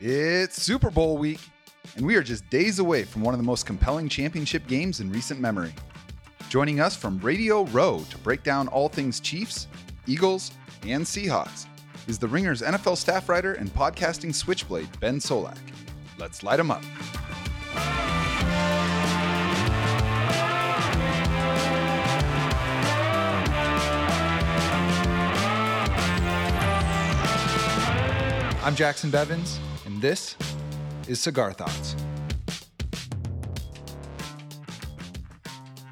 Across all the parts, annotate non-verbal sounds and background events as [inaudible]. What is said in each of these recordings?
It's Super Bowl week, and we are just days away from one of the most compelling championship games in recent memory. Joining us from Radio Row to break down all things Chiefs, Eagles, and Seahawks is the Ringer's NFL staff writer and podcasting switchblade, Ben Solak. Let's light him up. I'm Jackson Bevins, and this is Cigar Thoughts.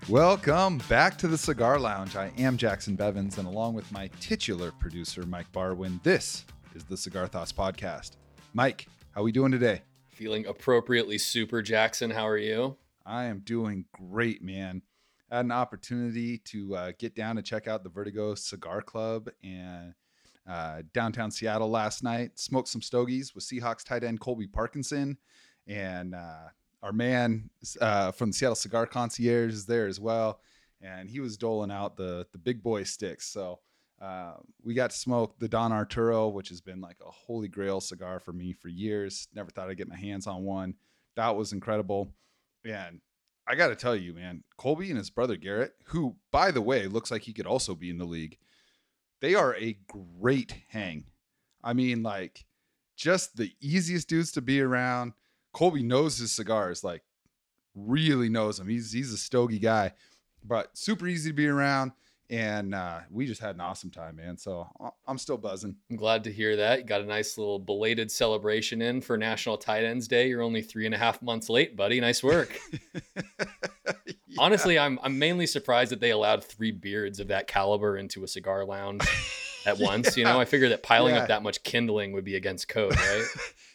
Welcome back to the Cigar Lounge. I am Jackson Bevins, and along with my titular producer, Mike Barwin, this is the Cigar Thoughts Podcast. Mike, how are we doing today? Feeling appropriately super, Jackson. How are you? I am doing great, man. I had an opportunity to uh, get down and check out the Vertigo Cigar Club and uh, downtown Seattle last night. Smoked some stogies with Seahawks tight end Colby Parkinson, and uh, our man uh, from the Seattle Cigar Concierge is there as well, and he was doling out the the big boy sticks. So uh, we got to smoke the Don Arturo, which has been like a holy grail cigar for me for years. Never thought I'd get my hands on one. That was incredible, and I got to tell you, man, Colby and his brother Garrett, who by the way looks like he could also be in the league they are a great hang. I mean, like, just the easiest dudes to be around. Colby knows his cigars, like, really knows them. He's he's a stogie guy, but super easy to be around. And uh, we just had an awesome time, man. So I'm still buzzing. I'm glad to hear that. You got a nice little belated celebration in for National Tight Ends Day. You're only three and a half months late, buddy. Nice work. [laughs] yeah. Honestly, I'm I'm mainly surprised that they allowed three beards of that caliber into a cigar lounge [laughs] at once. yeah. You know, I figured that piling yeah. up that much kindling would be against code, right?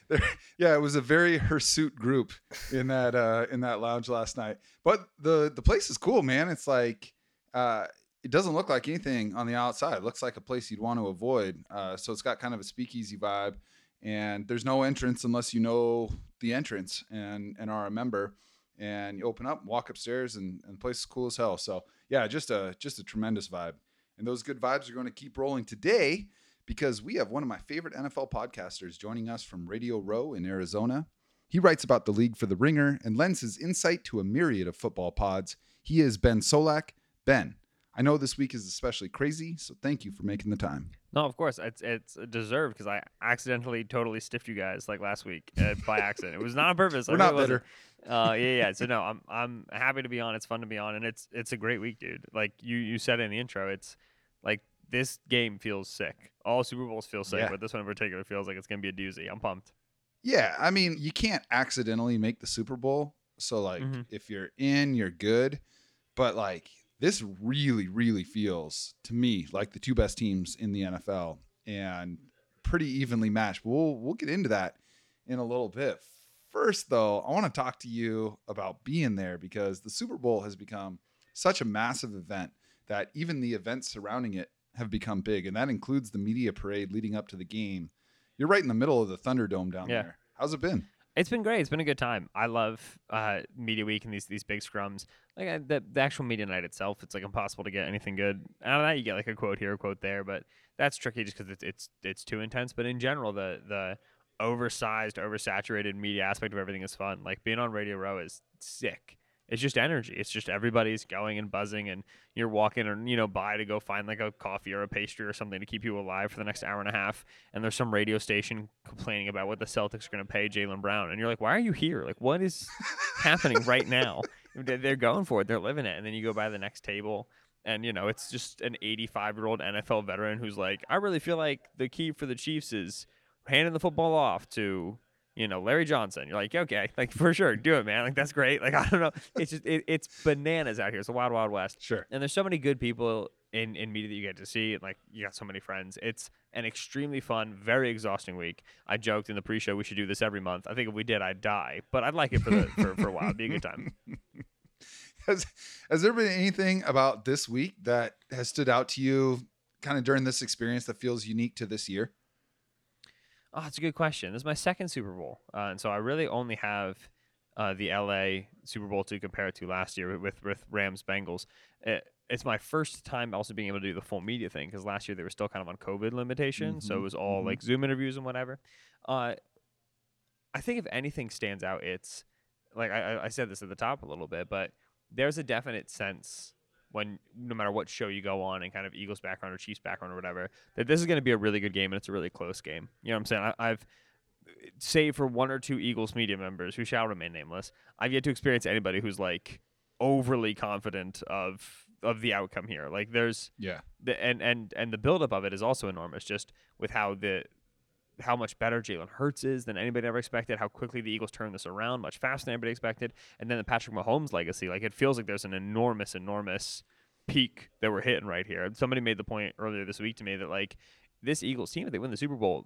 [laughs] yeah, it was a very hirsute group in that uh, in that lounge last night. But the the place is cool, man. It's like uh, it doesn't look like anything on the outside. It looks like a place you'd want to avoid. Uh, so it's got kind of a speakeasy vibe, and there's no entrance unless you know the entrance and and are a member and you open up, walk upstairs, and, and the place is cool as hell. So yeah, just a just a tremendous vibe. And those good vibes are going to keep rolling today because we have one of my favorite NFL podcasters joining us from Radio Row in Arizona. He writes about the league for The Ringer and lends his insight to a myriad of football pods. He is Ben Solak. Ben, I know this week is especially crazy, so thank you for making the time. No, of course it's it's deserved because I accidentally totally stiffed you guys like last week uh, by accident. It was not on purpose. We're not bitter. Uh, yeah, yeah. So no, I'm I'm happy to be on. It's fun to be on, and it's it's a great week, dude. Like you you said in the intro, it's like this game feels sick. All Super Bowls feel sick, yeah. but this one in particular feels like it's gonna be a doozy. I'm pumped. Yeah, I mean, you can't accidentally make the Super Bowl. So like, mm-hmm. if you're in, you're good. But like, this really, really feels to me like the two best teams in the NFL and pretty evenly matched. We'll we'll get into that in a little bit. First, though, I want to talk to you about being there because the Super Bowl has become such a massive event that even the events surrounding it have become big, and that includes the media parade leading up to the game. You're right in the middle of the Thunderdome down yeah. there. How's it been? It's been great. It's been a good time. I love uh, media week and these these big scrums. Like uh, the the actual media night itself, it's like impossible to get anything good out of that. You get like a quote here, a quote there, but that's tricky just because it's it's it's too intense. But in general, the the oversized, oversaturated media aspect of everything is fun. Like being on Radio Row is sick it's just energy. It's just everybody's going and buzzing, and you're walking or you know by to go find like a coffee or a pastry or something to keep you alive for the next hour and a half. And there's some radio station complaining about what the Celtics are going to pay Jaylen Brown, and you're like, why are you here? Like, what is [laughs] happening right now? They're going for it. They're living it. And then you go by the next table. And you know it's just an 85 year old NFL veteran who's like, I really feel like the key for the Chiefs is handing the football off to you know, Larry Johnson. You're like, okay, [laughs] like for sure, do it, man. Like that's great. [laughs] Like I don't know, it's just it, it's bananas out here. It's a wild, wild west. Sure. And there's so many good people in in media that you get to see, and like you got so many friends. It's an extremely fun, very exhausting week. I joked in the pre-show we should do this every month. I think if we did, I'd die, but I'd like it for the for, for a while. It'd be a good time. [laughs] Has has there been anything about this week that has stood out to you, kind of during this experience that feels unique to this year? Oh, it's a good question. This is my second Super Bowl, uh, and so I really only have uh, the LA Super Bowl to compare it to last year with with Rams Bengals. It, it's my first time also being able to do the full media thing because last year they were still kind of on COVID limitations, mm-hmm, so it was all mm-hmm. like Zoom interviews and whatever. Uh, I think if anything stands out, it's like I, I said this at the top a little bit, but there's a definite sense when no matter what show you go on and kind of Eagles background or Chiefs background or whatever, that this is going to be a really good game and it's a really close game. You know what I'm saying? I, I've save for one or two Eagles media members who shall remain nameless, I've yet to experience anybody who's like overly confident of of the outcome here. Like there's Yeah. the and and and the buildup of it is also enormous. Just with how the how much better Jalen Hurts is than anybody ever expected. How quickly the Eagles turn this around, much faster than anybody expected. And then the Patrick Mahomes legacy. Like it feels like there's an enormous, enormous peak that we're hitting right here. Somebody made the point earlier this week to me that like this Eagles team, if they win the Super Bowl,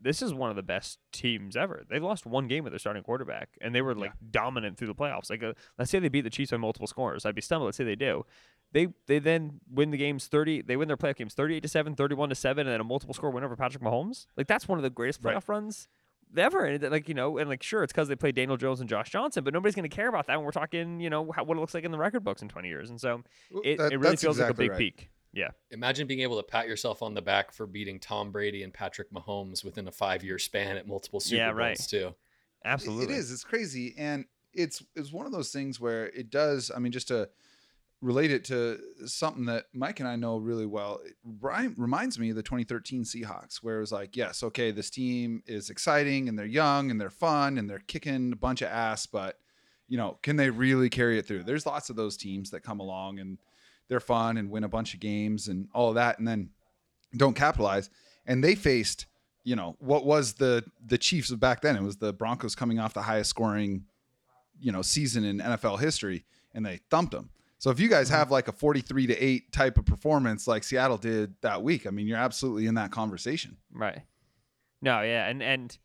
this is one of the best teams ever. They've lost one game with their starting quarterback, and they were like dominant through the playoffs. Like, uh, let's say they beat the Chiefs by multiple scores. I'd be stunned. Let's say they do. They they then win the games 30. They win their playoff games 38 to 7, 31 to 7, and then a multiple score win over Patrick Mahomes. Like, that's one of the greatest playoff Right. runs ever. And like, you know, and like, sure, it's because they played Daniel Jones and Josh Johnson, but nobody's going to care about that when we're talking, you know, how, what it looks like in the record books in 20 years. And so it, That- it really that's feels like a big right. peak. Yeah. Imagine being able to pat yourself on the back for beating Tom Brady and Patrick Mahomes within a five year span at multiple Super Yeah, Bowls right. too. Absolutely. It is. It's crazy, and it's it's one of those things where it does. I mean, just to relate it to something that Mike and I know really well, it reminds me of the 2013 Seahawks, where it was like, yes, okay, this team is exciting and they're young and they're fun and they're kicking a bunch of ass, but you know, can they really carry it through? There's lots of those teams that come along and they're fun and win a bunch of games and all of that, and then don't capitalize. And they faced, you know, what was the the Chiefs of back then? It was the Broncos coming off the highest scoring, you know, season in NFL history, and they thumped them. So if you guys have like a 43 to 8 type of performance like Seattle did that week, I mean, you're absolutely in that conversation. Right. No, yeah, and and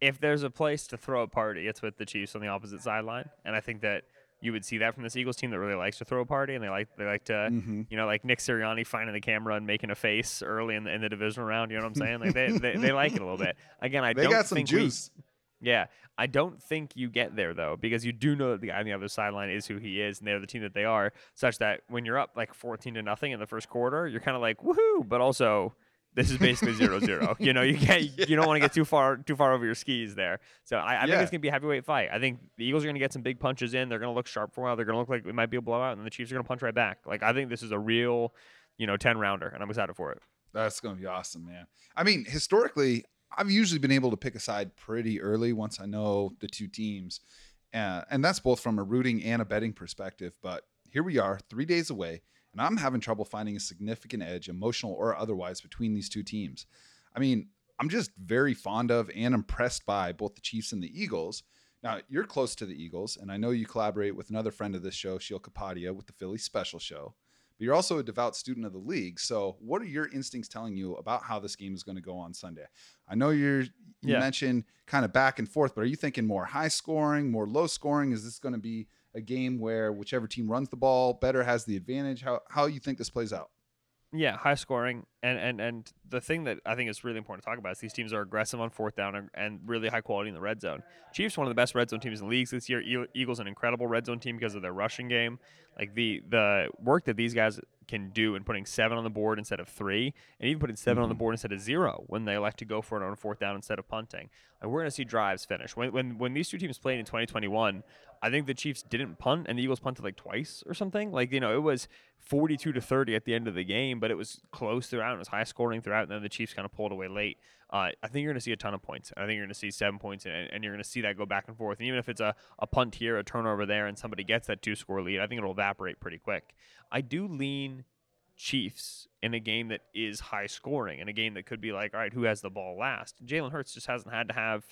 if there's a place to throw a party, it's with the Chiefs on the opposite sideline, and I think that you would see that from this Eagles team that really likes to throw a party, and they like they like to, Mhm. you know, like Nick Sirianni finding the camera and making a face early in the, in the divisional round. You know what I'm [laughs] saying? Like they, they, they like it a little bit. Again, I They don't got some think we- juice. Yeah, I don't think you get there though, because you do know that the guy on the other sideline is who he is, and they're the team that they are. Such that when you're up like 14 to nothing in the first quarter, you're kind of like woohoo, but also this is basically [laughs] zero zero. You know, you can't, you don't want to get too far too far over your skis there. So I, I think it's gonna be a heavyweight fight. I think the Eagles are gonna get some big punches in. They're gonna look sharp for a while. They're gonna look like it might be a blowout, and then the Chiefs are gonna punch right back. Like I think this is a real, you know, 10 rounder, and I'm excited for it. That's going to be awesome, man. I mean, historically, I've usually been able to pick a side pretty early once I know the two teams. Uh, and that's both from a rooting and a betting perspective. But here we are, three days away, and I'm having trouble finding a significant edge, emotional or otherwise, between these two teams. I mean, I'm just very fond of and impressed by both the Chiefs and the Eagles. Now, you're close to the Eagles, and I know you collaborate with another friend of this show, Sheil Kapadia, with the Philly Special Show but you're also a devout student of the league. So, what are your instincts telling you about how this game is going to go on Sunday? I know you're you Yeah. mentioned kind of back and forth, but are you thinking more high scoring, more low scoring? Is this going to be a game where whichever team runs the ball better has the advantage? How how you think this plays out? Yeah, high scoring, and and and the thing that I think is really important to talk about is these teams are aggressive on fourth down and, really high quality in the red zone. Chiefs one of the best red zone teams in the leagues this year. Eagles an incredible red zone team because of their rushing game. Like the the work that these guys can do in putting seven on the board instead of three, and even putting 7 on the mm-hmm. board instead of zero when they elect to go for it on fourth down instead of punting. And we're going to see drives finish. When, when when these two teams played in 2021, I think the Chiefs didn't punt and the Eagles punted like twice or something. Like you know, it was 42 to 30 at the end of the game, but it was close throughout. And it was high scoring throughout, and then the Chiefs kind of pulled away late. Uh, I think you're going to see a ton of points. I think you're going to see seven points, and, and you're going to see that go back and forth. And even if it's a, a punt here, a turnover there, and somebody gets that two score lead, I think it'll evaporate pretty quick. I do lean Chiefs in a game that is high scoring, in a game that could be like, all right, who has the ball last? Jalen Hurts just hasn't had to have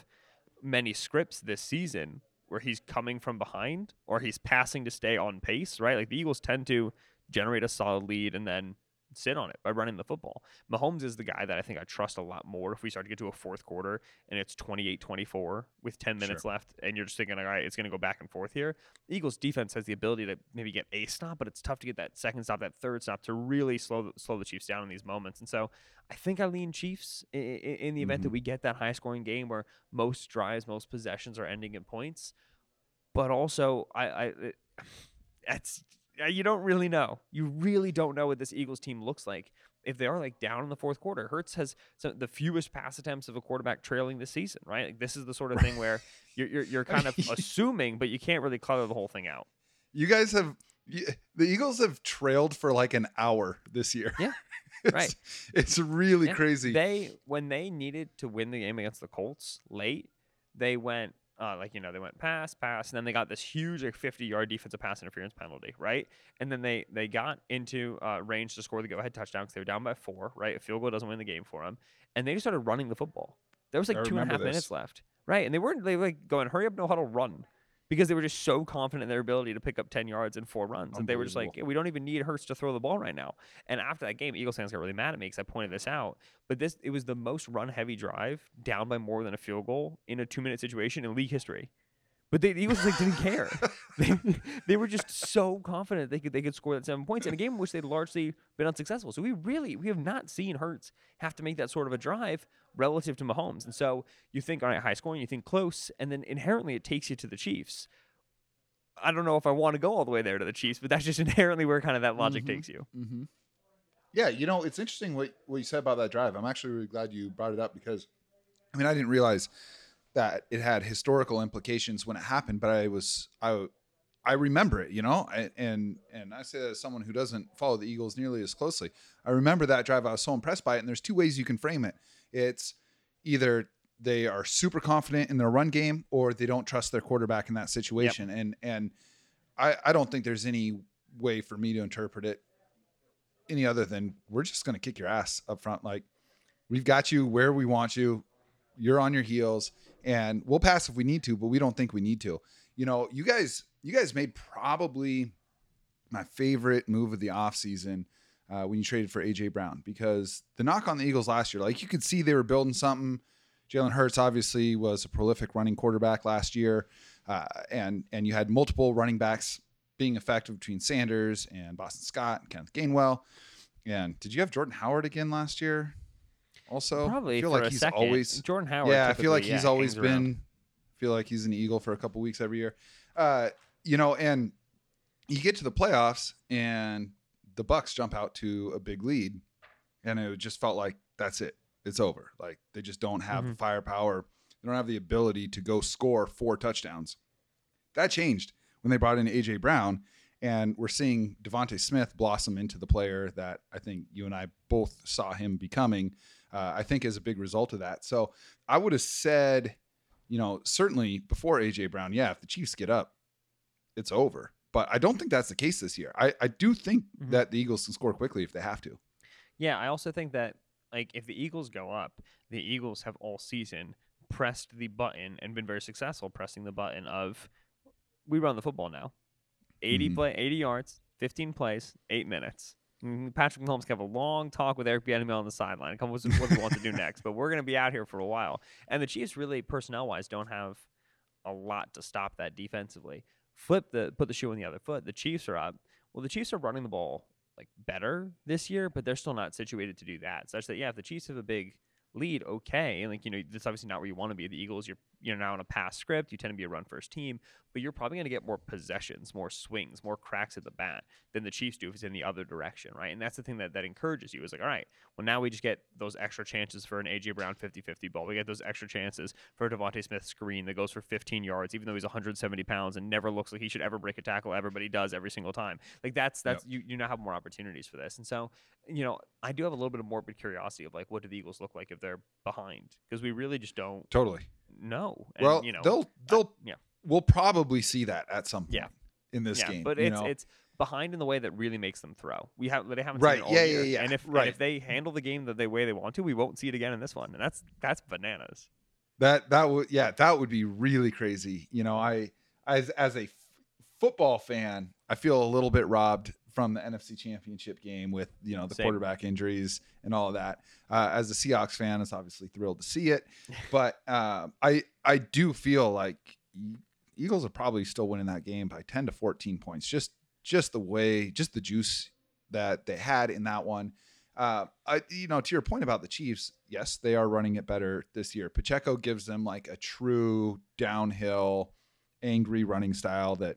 many scripts this season where he's coming from behind or he's passing to stay on pace, right? Like the Eagles tend to generate a solid lead and then sit on it by running the football. Mahomes is the guy that I think I trust a lot more if we start to get to a fourth quarter and it's 28-24 with 10 minutes left and you're just thinking, all right, it's going to go back and forth here. The Eagles defense has the ability to maybe get a stop, but it's tough to get that second stop, that third stop to really slow slow the Chiefs down in these moments. And so I think I lean Chiefs in, in the event that we get that high scoring game where most drives, most possessions are ending in points. But also, I, I it, [sighs] uh, Uh, you don't really know. You really don't know what this Eagles team looks like if they are like down in the fourth quarter. Hurts has some, the fewest pass attempts of a quarterback trailing this season, right? Like this is the sort of thing where [laughs] you're you're, you're kind of [laughs] assuming, but you can't really color the whole thing out. You guys have you, the Eagles have trailed for like an hour this year. Yeah. [laughs] it's, Right. It's really Yeah, crazy. They when they needed to win the game against the Colts late, they went uh, like you know they went pass pass and then they got this huge like 50 yard defensive pass interference penalty right? And then they they got into uh, range to score the go ahead touchdown because they were down by four right? A field goal doesn't win the game for them and they just started running the football. There was like I two and a half this. minutes left right? And they weren't they were like going hurry up no huddle run because they were just so confident in their ability to pick up 10 yards in four runs And they were just like we don't even need Hurts to throw the ball right now and after that game, Eagles fans got really mad at me because I pointed this out. But this it was the most run heavy drive down by more than a field goal in a two minute situation in league history. But they, the Eagles like didn't care. [laughs] they, they were just so confident they could they could score that seven points in a game in which they'd largely been unsuccessful. So we really we have not seen Hurts have to make that sort of a drive relative to Mahomes. And so you think all right, high scoring, you think close, and then inherently it takes you to the Chiefs. I don't know if I want to go all the way there to the Chiefs, but that's just [laughs] inherently where kind of that logic Mhm. takes you. Mm-hmm. Yeah, you know, it's interesting what, what you said about that drive. I'm actually really glad you brought it up because, I mean, I didn't realize that it had historical implications when it happened, but I was I I remember it, you know, I, and and I say that as someone who doesn't follow the Eagles nearly as closely. I remember that drive. I was so impressed by it, and there's two ways you can frame it. It's either they are super confident in their run game, or they don't trust their quarterback in that situation, and and I I don't think there's any way for me to interpret it any other than we're just going to kick your ass up front. Like we've got you where we want you. You're on your heels and we'll pass if we need to, but we don't think we need to. You know, you guys, you guys made probably my favorite move of the offseason uh, when you traded for AJ Brown because the knock on the Eagles last year, like you could see they were building something. Jalen Hurts obviously was a prolific running quarterback last year, uh, and and you had multiple running backs being effective between Sanders and Boston Scott and Kenneth Gainwell. And did you have Jordan Howard again last year? Also, Probably I feel like he's second. always Jordan Howard. yeah. I feel like typically, he's always hangs around. been. Feel like he's an Eagle for a couple weeks every year. Uh, you know, and you get to the playoffs and the Bucks jump out to a big lead, and it just felt like that's it. It's over. Like they just don't have the Mhm. firepower. They don't have the ability to go score four touchdowns. That changed when they brought in AJ Brown, and we're seeing DeVonta Smith blossom into the player that I think you and I both saw him becoming. Uh, I think as a big result of that. So I would have said, you know, certainly before AJ Brown, yeah, if the Chiefs get up, it's over. But I don't think that's the case this year. I, I do think Mhm. that the Eagles can score quickly if they have to. Yeah, I also think that like if the Eagles go up, the Eagles have all season pressed the button and been very successful pressing the button of we run the football now. 80 Mhm. play 80 yards, 15 plays, 8 minutes. Mm, Patrick Mahomes can have a long talk with Eric Bieniemy on the sideline. and Come with what he wants to do [laughs] next, but we're going to be out here for a while. And the Chiefs really personnel wise don't have a lot to stop that defensively. Flip the put the shoe on the other foot. The Chiefs are up. Well, the Chiefs are running the ball like better this year, but they're still not situated to do that. Such that yeah, if the Chiefs have a big lead, okay, and like you know that's obviously not where you want to be. The Eagles, you're you're now in a pass script. You tend to be a run first team, but you're probably going to get more possessions, more swings, more cracks at the bat than the Chiefs do if it's in the other direction, right? And that's the thing that that encourages you is like, all right, well now we just get those extra chances for an AJ Brown 50-50 ball. We get those extra chances for a DeVonta Smith screen that goes for 15 yards, even though he's 170 pounds and never looks like he should ever break a tackle ever, but he does every single time. Like that's that's you you now have more opportunities for this, and so you know I do have a little bit of morbid curiosity of like what do the Eagles look like if they're behind because we really just don't Totally. Know. And, well, you know they'll they'll yeah. we'll probably see that at some point Yeah. in this yeah, game. but it's know? it's behind in the way that really makes them throw. We have they haven't Right, seen it all yeah, year. yeah, yeah, And if and if they handle the game the, the way they want to, we won't see it again in this one, and that's that's bananas. That that would yeah, that would be really crazy. You know, I as as a f- football fan, I feel a little bit robbed from the NFC Championship game with you know the Same. quarterback injuries and all of that. Uh, as a Seahawks fan, it's obviously thrilled to see it, [laughs] but uh, I I do feel like Eagles are probably still winning that game by ten to fourteen points. Just just the way, just the juice that they had in that one. Uh, I, you know, to your point about the Chiefs, yes, they are running it better this year. Pacheco gives them like a true downhill, angry running style that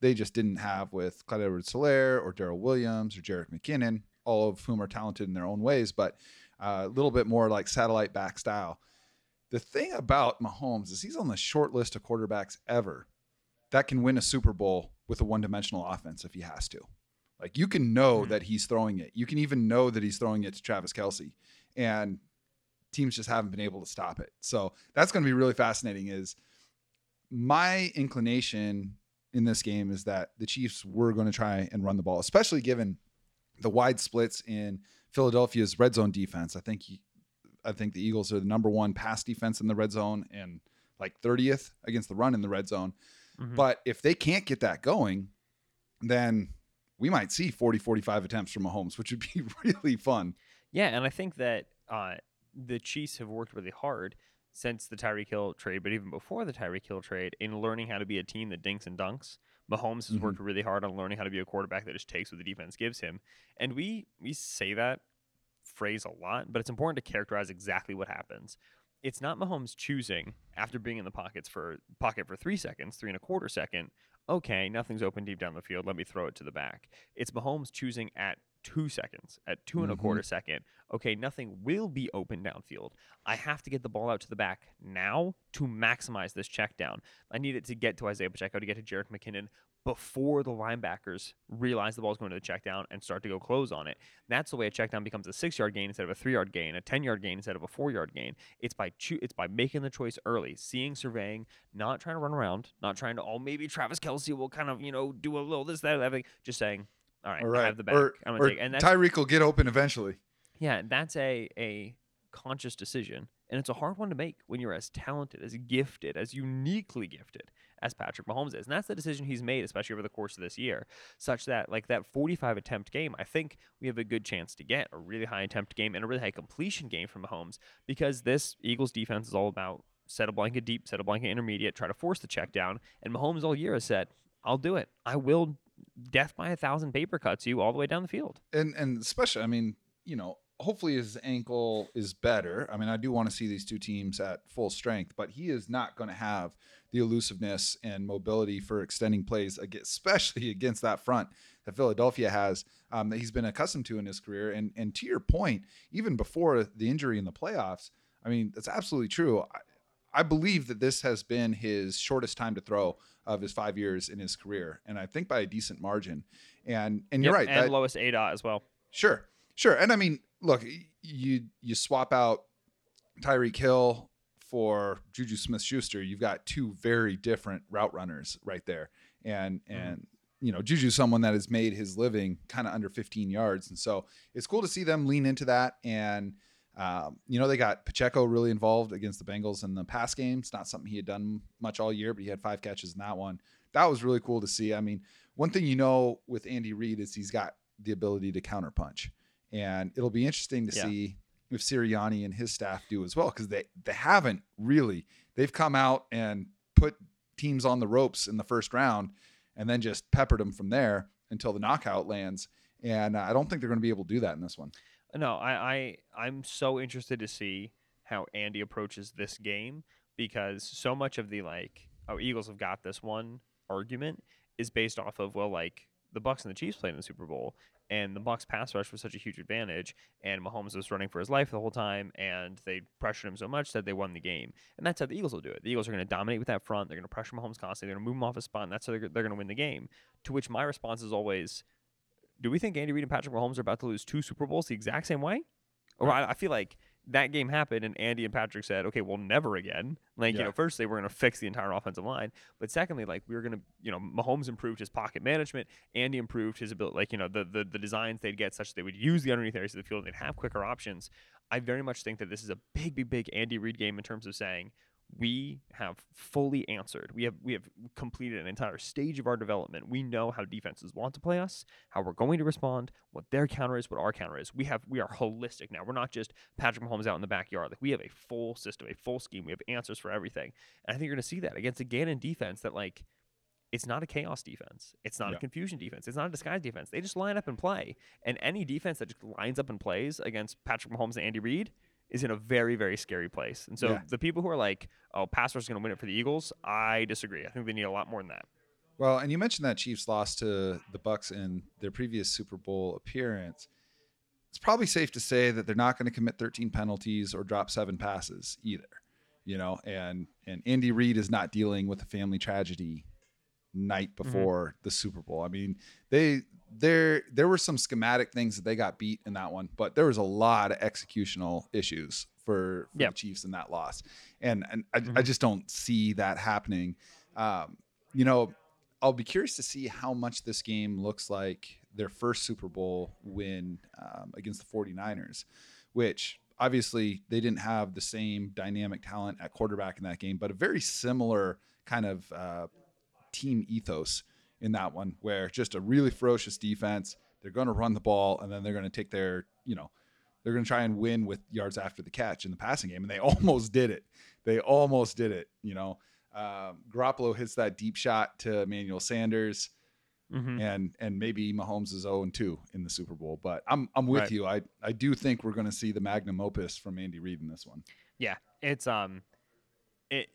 they just didn't have with Clyde edwards Helaire or Darrel Williams or Jerick McKinnon. all of whom are talented in their own ways, but uh, a little bit more like satellite back style. The thing about Mahomes is he's on the short list of quarterbacks ever that can win a Super Bowl with a one dimensional offense if he has to. Like you can know Mhm. that he's throwing it. You can even know that he's throwing it to Travis Kelce. And teams just haven't been able to stop it. So that's going to be really fascinating. Is my inclination in this game is that the Chiefs were going to try and run the ball, especially given the wide splits in Philadelphia's red zone defense. I think he, I think the Eagles are the number one pass defense in the red zone and like 30th against the run in the red zone. Mhm. But if they can't get that going, then we might see 40, 45 attempts from Mahomes, which would be [laughs] really fun. Yeah, and I think that uh, the Chiefs have worked really hard since the Tyreek Hill trade, but even before the Tyreek Hill trade, in learning how to be a team that dinks and dunks. Mahomes has Mhm. worked really hard on learning how to be a quarterback that just takes what the defense gives him, and we we say that phrase a lot, but it's important to characterize exactly what happens. It's not Mahomes choosing after being in the pockets for pocket for three seconds, three and a quarter second. Okay, nothing's open deep down the field. Let me throw it to the back. It's Mahomes choosing at two seconds, at two and a Mhm. quarter second. Okay, nothing will be open downfield. I have to get the ball out to the back now to maximize this check down. I need it to get to Isaiah Pacheco to get to Jerick McKinnon before the linebackers realize the ball's going to the check down and start to go close on it. That's the way a check down becomes a six yard gain instead of a three yard gain, a ten yard gain instead of a four yard gain. It's by choo- it's by making the choice early, seeing, surveying, not trying to run around, not trying to oh maybe Travis Kelce will kind of you know do a little this that that thing. Just saying, all right, All I have the back. Or, I'm gonna take and that's Tyreek will get open eventually. yeah, that's a a conscious decision, and it's a hard one to make when you're as talented, as gifted, as uniquely gifted as Patrick Mahomes is. And that's the decision he's made, especially over the course of this year, such that like that 45 attempt game, I think we have a good chance to get a really high attempt game and a really high completion game from Mahomes because this Eagles defense is all about set a blanket deep, set a blanket intermediate, try to force the check down, and Mahomes all year has said, "I'll do it. I will." Death by a thousand paper cuts you all the way down the field. and and especially, I mean, you know, hopefully his ankle is better. I mean, I do want to see these two teams at full strength, but he is not going to have the elusiveness and mobility for extending plays, especially [laughs] against that front that Philadelphia has um, that he's been accustomed to in his career. And and to your point, even before the injury in the playoffs, I mean, that's absolutely true. I, believe that this has been his shortest time to throw of his five years in his career, and I think by a decent margin. And and you're right. and that- lowest ADOT as well. Sure, sure. And I mean, look, you you swap out Tyreek Hill for Juju Smith Schuster, you've got two very different route runners right there. And mm-hmm. and you know, Juju's someone that has made his living kind of under 15 yards. And so it's cool to see them lean into that. And um, you know, they got Pacheco really involved against the Bengals in the pass game. It's not something he had done much all year, but he had five catches in that one. That was really cool to see. I mean, one thing you know with Andy Reid is he's got the ability to counterpunch. And it'll be interesting to Yeah. see if Sirianni and his staff do as well, because they, they haven't really. They've come out and put teams on the ropes in the first round and then just peppered them from there until the knockout lands. And I don't think they're going to be able to do that in this one. No, I, I I'm so interested to see how Andy approaches this game because so much of the like oh Eagles have got this one argument is based off of well like the Bucks and the Chiefs played in the Super Bowl and the Bucks pass rush was such a huge advantage and Mahomes was running for his life the whole time and they pressured him so much that they won the game and that's how the Eagles will do it. The Eagles are going to dominate with that front. They're going to pressure Mahomes constantly. They're going to move him off his spot. And that's how they're, they're going to win the game. To which my response is always, do we think Andy Reid and Patrick Mahomes are about to lose two Super Bowls the exact same way? Or I, I feel like that game happened and Andy and Patrick said, okay, well, never again. Like, you know, first they were going to fix the entire offensive line. But secondly, like, we were going to, you know, Mahomes improved his pocket management. Andy improved his ability, like, you know, the, the, the designs they'd get such that they would use the underneath areas of the field and they'd have quicker options. I very much think that this is a big, big, big Andy Reid game in terms of saying, we have fully answered. We have we have completed an entire stage of our development. We know how defenses want to play us, how we're going to respond, what their counter is, what our counter is. We have we are holistic now. We're not just Patrick Mahomes out in the backyard. Like we have a full system, a full scheme. We have answers for everything. And I think you're going to see that against a Gannon defense that like it's not a chaos defense. It's not Yeah. a confusion defense. It's not a disguise defense. They just line up and play. And any defense that just lines up and plays against Patrick Mahomes and Andy Reid is in a very, very scary place. And so Yeah. the people who are like, oh, pass rush is going to win it for the Eagles, I disagree. I think they need a lot more than that. Well, and you mentioned that Chiefs lost to the Bucks in their previous Super Bowl appearance. it's probably safe to say that they're not going to commit 13 penalties or drop seven passes either. You know, and and Andy Reid is not dealing with a family tragedy night Mm-hmm. before the Super Bowl. I mean, they there there were some schematic things that they got beat in that one, but there was a lot of executional issues for, for Yep. the Chiefs in that loss, and and I, I Mhm. just don't see that happening. Um, you know, I'll be curious to see how much this game looks like their first Super Bowl win um, against the 49ers, which obviously they didn't have the same dynamic talent at quarterback in that game, but a very similar kind of uh, team ethos in that one, where just a really ferocious defense. They're going to run the ball and then they're going to take their, you know, they're going to try and win with yards after the catch in the passing game. And they [laughs] almost did it. They almost did it. You know, um, Garoppolo hits that deep shot to Emmanuel Sanders Mhm. and and maybe Mahomes is 0 2 in the Super Bowl. But I'm I'm with Right. you. I I do think we're going to see the magnum opus from Andy Reid in this one. Yeah, it's um, it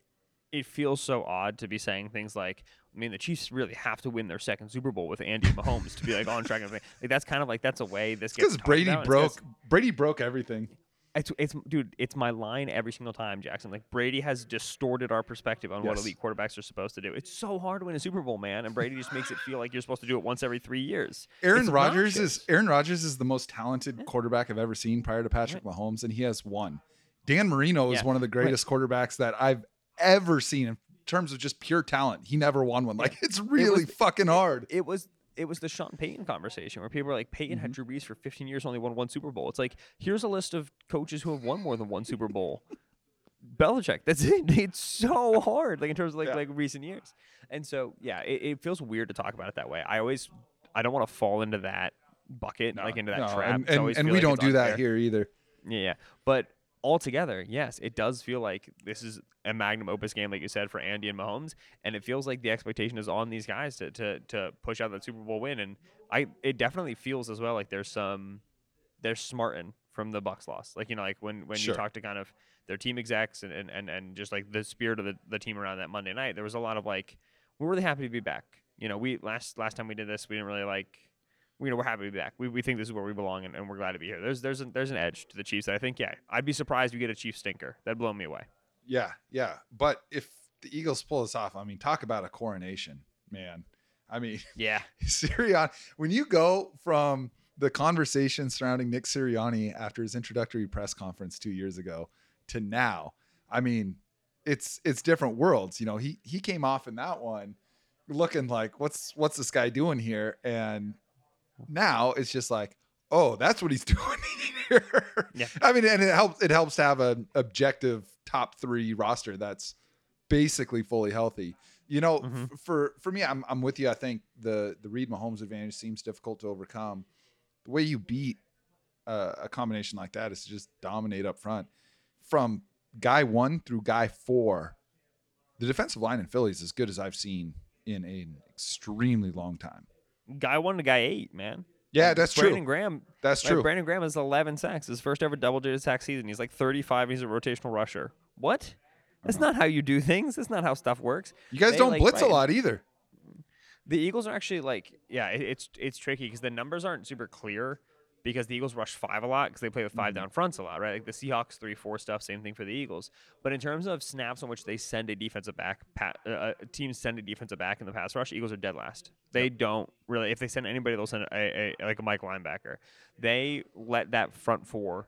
it feels so odd to be saying things like, I mean, the Chiefs really have to win their second Super Bowl with Andy Mahomes to be like on track and everything. Like that's kind of like that's a way this gets Because Brady about. It's Brady broke everything. It's it's dude, it's my line every single time, Jackson. Like Brady has distorted our perspective on what elite quarterbacks are supposed to do. It's so hard to win a Super Bowl, man, and Brady just makes it feel like you're supposed to do it once every three years. Aaron Rodgers is Aaron Rodgers is the most talented quarterback I've ever seen prior to Patrick Mahomes, and he has one. Dan Marino is Yeah, one of the greatest quarterbacks that I've ever seen in terms of just pure talent. He never won one. Like it's really fucking hard. it was it was the Sean Payton conversation where people were like, Payton had Mm-hmm. Drew Brees for 15 years, only won one Super Bowl. It's like here's a list of coaches who have won more than one Super Bowl. [laughs] Belichick. That's it. [laughs] It's so hard, like in terms of like Yeah. like recent years. And so yeah, it, it feels weird to talk about it that way. I always I don't want to fall into that bucket, like into that No, trap. and, and, and we like don't do that here either. Yeah, yeah. But altogether, yes, it does feel like this is a magnum opus game, like you said, for Andy and Mahomes, and it feels like the expectation is on these guys to to to push out that Super Bowl win. And I, it definitely feels as well like there's some, they're smarting from the Bucks loss. Like you know, like when when Sure. you talk to kind of their team execs and and and, and just like the spirit of the, the team around that Monday night, there was a lot of like, we're really happy to be back. You know, we last last time we did this, we didn't really like you know, we're happy to be back. We, we think this is where we belong, and, and we're glad to be here. There's there's an, there's an edge to the Chiefs. that I think, yeah, I'd be surprised if you get a Chiefs stinker. That'd blow me away. Yeah, yeah. But if the Eagles pull this off, I mean, talk about a coronation, man. I mean, [laughs] Yeah, Sirianni, when you go from the conversation surrounding Nick Sirianni after his introductory press conference two years ago to now, I mean, it's it's different worlds. You know, he he came off in that one looking like what's what's this guy doing here, and now it's just like, oh, that's what he's [laughs] doing here. Yeah. I mean, and it helps it helps to have an objective top three roster that's basically fully healthy. You know, Mhm. f- for for me, I'm I'm with you. I think the the Reid Mahomes advantage seems difficult to overcome. The way you beat uh, a combination like that is to just dominate up front. From guy one through guy four, the defensive line in Philly is as good as I've seen in an extremely long time. Guy one to guy eight, man. Yeah, Like, that's Brandon true. Graham. That's like, true. Brandon Graham has 11 sacks, his first ever double digit sack season. He's like 35. He's a rotational rusher. What? That's Uh-huh. not how you do things. That's not how stuff works. You guys They, don't like, blitz a lot either. The Eagles are actually like, yeah, it, it's it's tricky because the numbers aren't super clear because the Eagles rush five a lot because they play with 5 Mm-hmm. down fronts a lot, right? Like the Seahawks three four stuff, same thing for the Eagles. But in terms of snaps on which they send a defensive back, pa- uh, uh, teams send a defensive back in the pass rush, Eagles are dead last. They don't really. If they send anybody, they'll send a, a like a Mike linebacker. They let that front four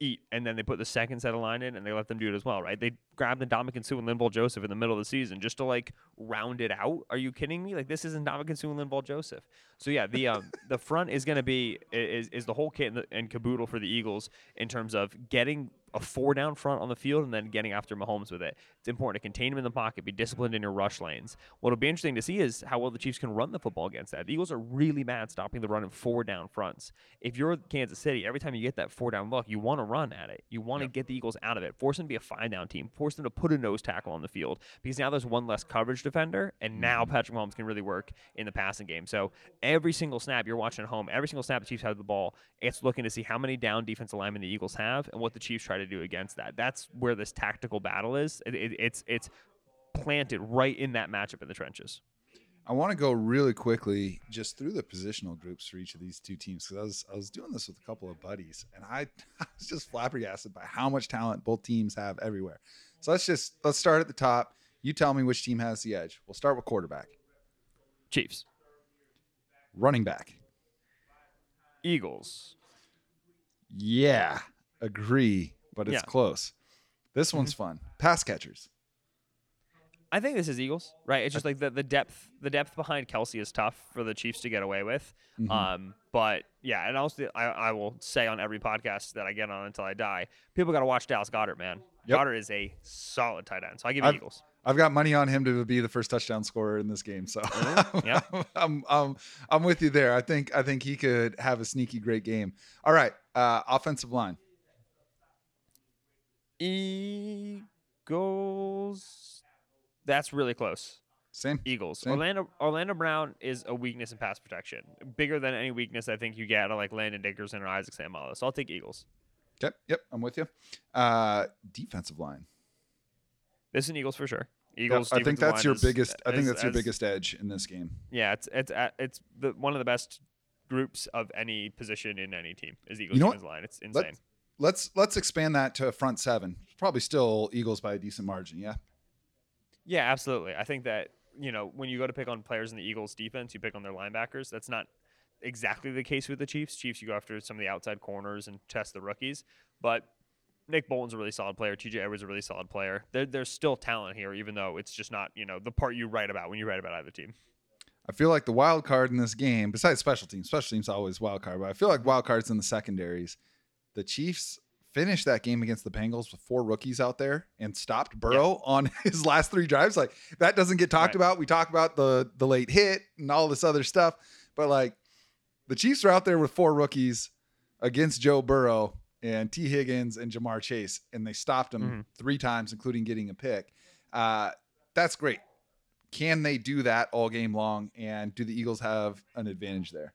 eat, and then they put the second set of line in, and they let them do it as well, right? They grabbed the Ndamukong Suh and Linval Joseph in the middle of the season just to like round it out. Are you kidding me? Like this isn't Ndamukong Suh and Linval Joseph. So yeah, the um, the front is going to be is is the whole kit and, the, and caboodle for the Eagles in terms of getting a four down front on the field and then getting after Mahomes with it. It's important to contain him in the pocket, be disciplined in your rush lanes. What'll be interesting to see is how well the Chiefs can run the football against that. The Eagles are really bad stopping the run in four down fronts. If you're Kansas City, every time you get that four down look, you want to run at it. You want to get the Eagles out of it. Force them to be a five down team. Force them to put a nose tackle on the field because now there's one less coverage defender, and now mm-hmm. Patrick Mahomes can really work in the passing game. So every single snap you're watching at home, every single snap the Chiefs have the ball, it's looking to see how many down defensive linemen the Eagles have and what the Chiefs try to do against that. That's where this tactical battle is. It, it, it's it's planted right in that matchup in the trenches. I want to go really quickly just through the positional groups for each of these two teams because I was I was doing this with a couple of buddies and I, [laughs] I was just flabbergasted by how much talent both teams have everywhere. So let's just let's start at the top. You tell me which team has the edge. We'll start with quarterback, Chiefs, running back. Eagles. Yeah, agree, but it's Yeah. Mm-hmm. close. This one's fun. Pass catchers. I think this is Eagles, right? It's just like the, the depth the depth behind Kelce is tough for the Chiefs to get away with. Mhm. Um, but yeah, and also I, I will say on every podcast that I get on until I die, people got to watch Dallas Goedert, man. Yep. Goedert is a solid tight end, so I give you I've- Eagles. I've got money on him to be the first touchdown scorer in this game. So [laughs] yeah. I'm, I'm I'm with you there. I think I think he could have a sneaky great game. All right, uh, offensive line. Eagles. That's really close. Same. Eagles. Same. Orlando Orlando Brown is a weakness in pass protection, bigger than any weakness I think you get out of like Landon Dickerson or Isaac Seumalo. So I'll take Eagles. Yep, yep, I'm with you. Uh, defensive line. This is an Eagles for sure. Yep, Eagles. I think that's your is- biggest. I think is- that's your as- biggest edge in this game. Yeah, it's it's uh, it's the one of the best groups of any position in any team is Eagles You know defensive line. It's insane. Let's let's let's expand that to a front seven. Probably still Eagles by a decent margin. Yeah. Yeah, absolutely. I think that, you know, when you go to pick on players in the Eagles defense, you pick on their linebackers. That's not exactly the case with the Chiefs. Chiefs, you go after some of the outside corners and test the rookies. But Nick Bolton's a really solid player. TJ Edwards is a really solid player. There, there's still talent here, even though it's just not, you know, the part you write about when you write about either team. I feel like the wild card in this game, besides special teams, special teams always wild card, but I feel like wild cards in the secondaries. The Chiefs finished that game against the Bengals with four rookies out there and stopped Burrow on [laughs] his last three drives. Like that doesn't get talked Right. about. We talk about the the late hit and all this other stuff, but like the Chiefs are out there with four rookies against Joe Burrow and Tee Higgins and Ja'Marr Chase, and they stopped him Mhm. three times, including getting a pick. Uh, that's great. Can they do that all game long? And do the Eagles have an advantage there?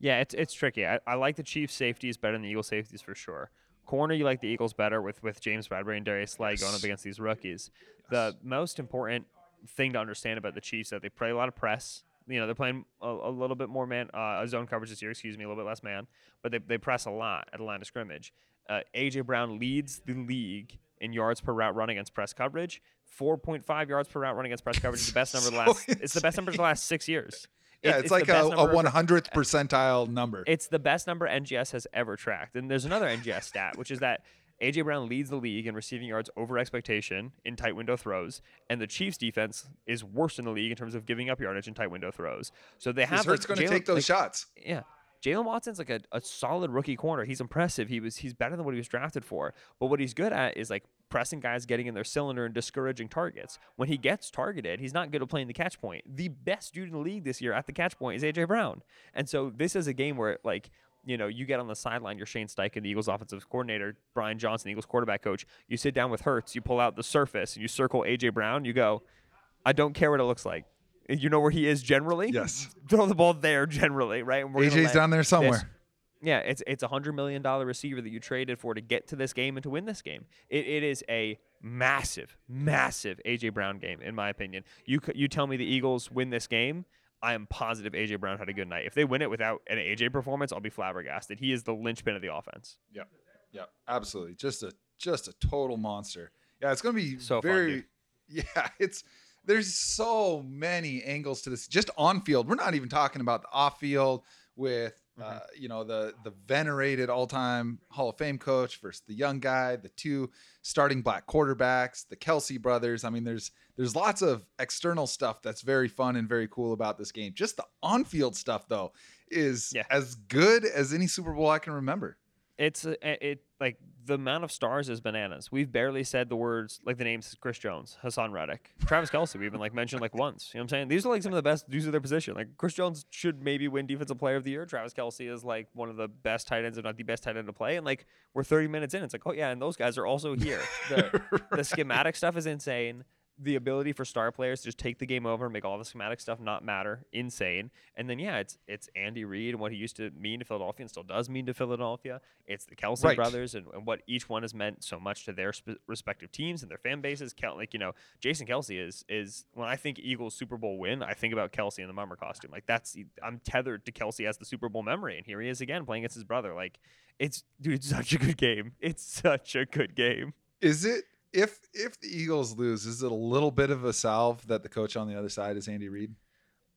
Yeah, it's it's tricky. I, I like the Chiefs' safeties better than the Eagles' safeties for sure. Corner, you like the Eagles better with with James Bradberry and Darius Slay going up against these rookies. The most important thing to understand about the Chiefs is that they play a lot of press. You know, they're playing a, a little bit more man uh, zone coverage this year. Excuse me, a little bit less man, but they, they press a lot at the line of scrimmage. Uh, AJ Brown leads the league in yards per route run against press coverage. 4.5 yards per route run against press coverage is the best [laughs] number of the So last. It's the best number of the last six years. Yeah, It- it's, like a, a number of- 100th [laughs] percentile number. it's the best number NGS has ever tracked. And there's another NGS stat, which is that [laughs] AJ Brown leads the league in receiving yards over expectation in tight window throws, and the Chiefs' defense is worse in the league in terms of giving up yardage in tight window throws. So they have Hurts like, going to take those like, shots. yeah. Jaylen Watson's like a, a solid rookie corner. He's impressive. He was he's better than what he was drafted for. But what he's good at is like pressing guys, getting in their cylinder, and discouraging targets. When he gets targeted, he's not good at playing the catch point. The best dude in the league this year at the catch point is AJ Brown. And so this is a game where like you know, you get on the sideline, you're Shane Steichen, the Eagles offensive coordinator, Brian Johnson, the Eagles quarterback coach. You sit down with Hurts, you pull out the surface, and you circle AJ Brown. You go, I don't care what it looks like. You know where he is generally. Yes. [laughs] Throw the ball there generally, right? And we're AJ's down there this- somewhere. yeah, it's it's a hundred million dollar receiver that you traded for to get to this game and to win this game. It, it is a massive, massive AJ Brown game, in my opinion. You you tell me the Eagles win this game, I am positive AJ Brown had a good night. If they win it without an AJ performance, I'll be flabbergasted. He is the linchpin of the offense. Yeah, yeah, Absolutely. Just a just a total monster. Yeah, it's gonna be So fun, very dude. [laughs] yeah, it's there's so many angles to this. Just on field. We're not even talking about the off field with Mm-hmm. uh, you know the the venerated all-time Hall of Fame coach versus the young guy, the two starting black quarterbacks, the Kelce brothers. I mean, there's there's lots of external stuff that's very fun and very cool about this game. Just the on-field stuff though is Yeah. as good as any Super Bowl I can remember. It's it like the amount of stars is bananas. We've barely said the words like the names Chris Jones, Haason Reddick, Travis Kelce. We've been like mentioned like once. You know what I'm saying? These are like some of the best dudes of their position. Like Chris Jones should maybe win Defensive Player of the Year. Travis Kelce is like one of the best tight ends, if not the best tight end to play. And like we're 30 minutes in, it's like oh yeah, and those guys are also here. The, [laughs] the schematic stuff is insane. The ability for star players to just take the game over and make all the schematic stuff not matter, insane. And then yeah, it's it's Andy Reid and what he used to mean to Philadelphia and still does mean to Philadelphia. It's the Kelce Right. brothers and, and what each one has meant so much to their sp- respective teams and their fan bases. Kel- like you know, Jason Kelce is is when I think Eagles Super Bowl win, I think about Kelce in the mummer costume. Like that's I'm tethered to Kelce as the Super Bowl memory, and here he is again playing against his brother. Like it's dude, it's such a good game. It's such a good game. Is it if if the Eagles lose, is it a little bit of a salve that the coach on the other side is Andy Reid?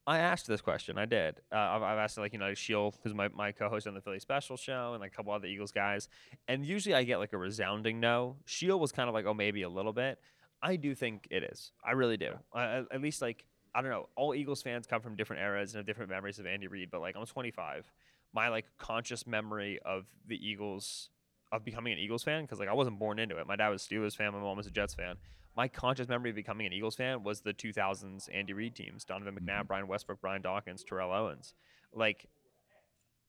I asked this question. I did. Uh, I've, I've asked like you know Sheil, who's my, my co-host on the Philly Special Show, and like a couple other Eagles guys, and usually I get like a resounding no. Sheil was kind of like oh maybe a little bit. I do think it is. I really do. At least like I don't know. All Eagles fans come from different eras and have different memories of Andy Reid, but like I'm 25. My like conscious memory of the Eagles of becoming an Eagles fan because like I wasn't born into it. My dad was a Steelers fan. My mom was a Jets fan. My conscious memory of becoming an Eagles fan was the 2000s Andy Reid teams: Donovan mm-hmm. McNabb, Brian Westbrook, Brian Dawkins, Terrell Owens. Like,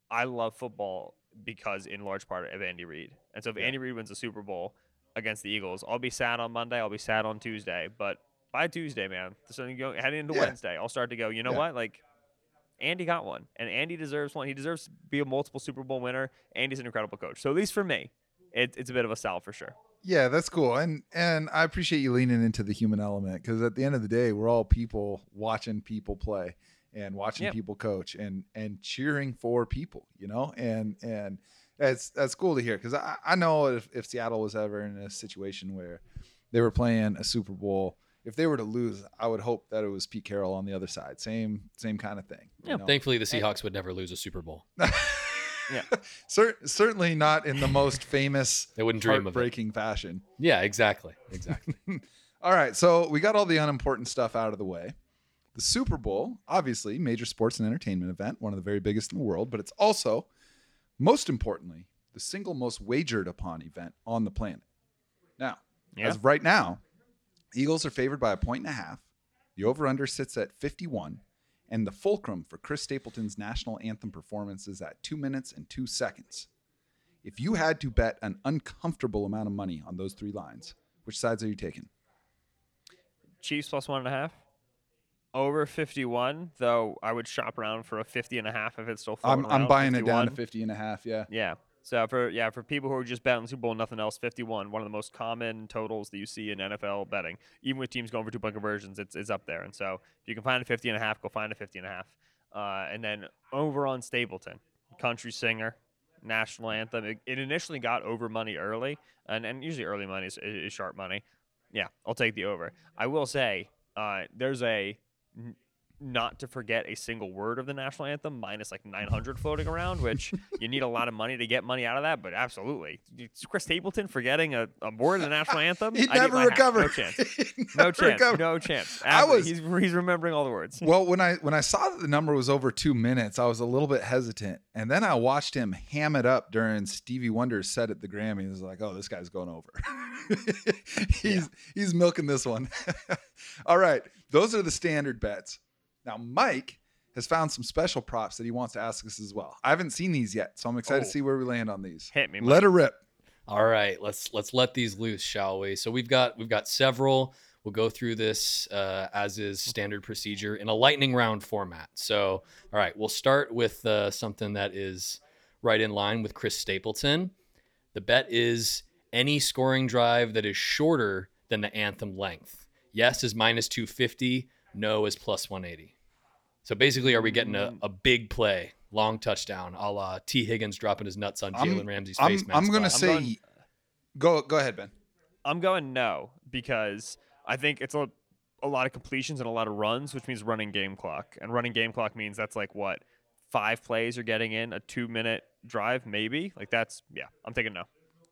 I love football because in large part of Andy Reid. And so if Yeah. Andy Reid wins a Super Bowl against the Eagles, I'll be sad on Monday. I'll be sad on Tuesday. But by Tuesday, man, so you go heading into Yeah. Wednesday, I'll start to go. You know Yeah. what? Like. Andy got one, and Andy deserves one. He deserves to be a multiple Super Bowl winner. Andy's an incredible coach. So at least for me, it, it's a bit of a sell for sure. Yeah, that's cool, and and I appreciate you leaning into the human element because at the end of the day, we're all people watching people play and watching Yep. people coach and and cheering for people, you know, and and that's that's cool to hear because I, I know if, if Seattle was ever in a situation where they were playing a Super Bowl, if they were to lose, I would hope that it was Pete Carroll on the other side, same same kind of thing. you Yeah, know? Thankfully, the Seahawks would never lose a Super Bowl. [laughs] Cer- certainly not in the most [laughs] famous, They wouldn't dream of it. heartbreaking fashion. Yeah, exactly, exactly. [laughs] All right, so we got all the unimportant stuff out of the way. The Super Bowl, obviously, major sports and entertainment event, one of the very biggest in the world, but it's also, most importantly, the single most wagered upon event on the planet. Now, Yeah. as of right now, Eagles are favored by a point and a half. The over/under sits at 51, and the fulcrum for Chris Stapleton's national anthem performance is at two minutes and two seconds. If you had to bet an uncomfortable amount of money on those three lines, which sides are you taking? Chiefs plus one and a half. Over 51, though I would shop around for a 50 and a half if it's still I'm, I'm buying it down to 50 and a half. Yeah. Yeah. So for yeah, for people who are just betting Super Bowl nothing else, 51, one of the most common totals that you see in NFL betting. Even with teams going for two point conversions, it's, it's up there. And so if you can find a 50 and a half, go find a 50 and a half. Uh, and then over on Stapleton, country singer, national anthem. It, it initially got over money early, and, and usually early money is, is sharp money. Yeah, I'll take the over. I will say uh, there's a not to forget a single word of the national anthem minus like 900 floating around, which [laughs] you need a lot of money to get money out of that. But absolutely, Chris Stapleton forgetting a, a word of the national [laughs] anthem. He I'd never recovered. No [laughs] chance. No chance. No chance. I was- he's, he's remembering all the words. Well, when I when I saw that the number was over two minutes, I was a little bit hesitant, and then I watched him ham it up during Stevie Wonder's set at the Grammys. I was like, "Oh, this guy's going over. he's he's milking this one." All right, those are the standard bets. Now, Mike has found some special props that he wants to ask us as well. I haven't seen these yet, so I'm excited Oh. to see where we land on these. Hit me. Let her rip. All right, let's let's let these loose, shall we? So we've got we've got several. We'll go through this uh, as is standard procedure in a lightning round format. So, all right, we'll start with uh, something that is right in line with Chris Stapleton. The bet is any scoring drive that is shorter than the anthem length. Yes is minus 250. No is plus 180. So basically, are we getting a, a big play, long touchdown, a la T. Higgins dropping his nuts on Jalen Ramsey's I'm, face mask? I'm gonna last say, going- go go ahead, Ben. I'm going no because I think it's a, a lot of completions and a lot of runs, which means running game clock. And running game clock means that's like what five plays you're getting in a two minute drive, maybe. Like that's yeah. I'm taking no.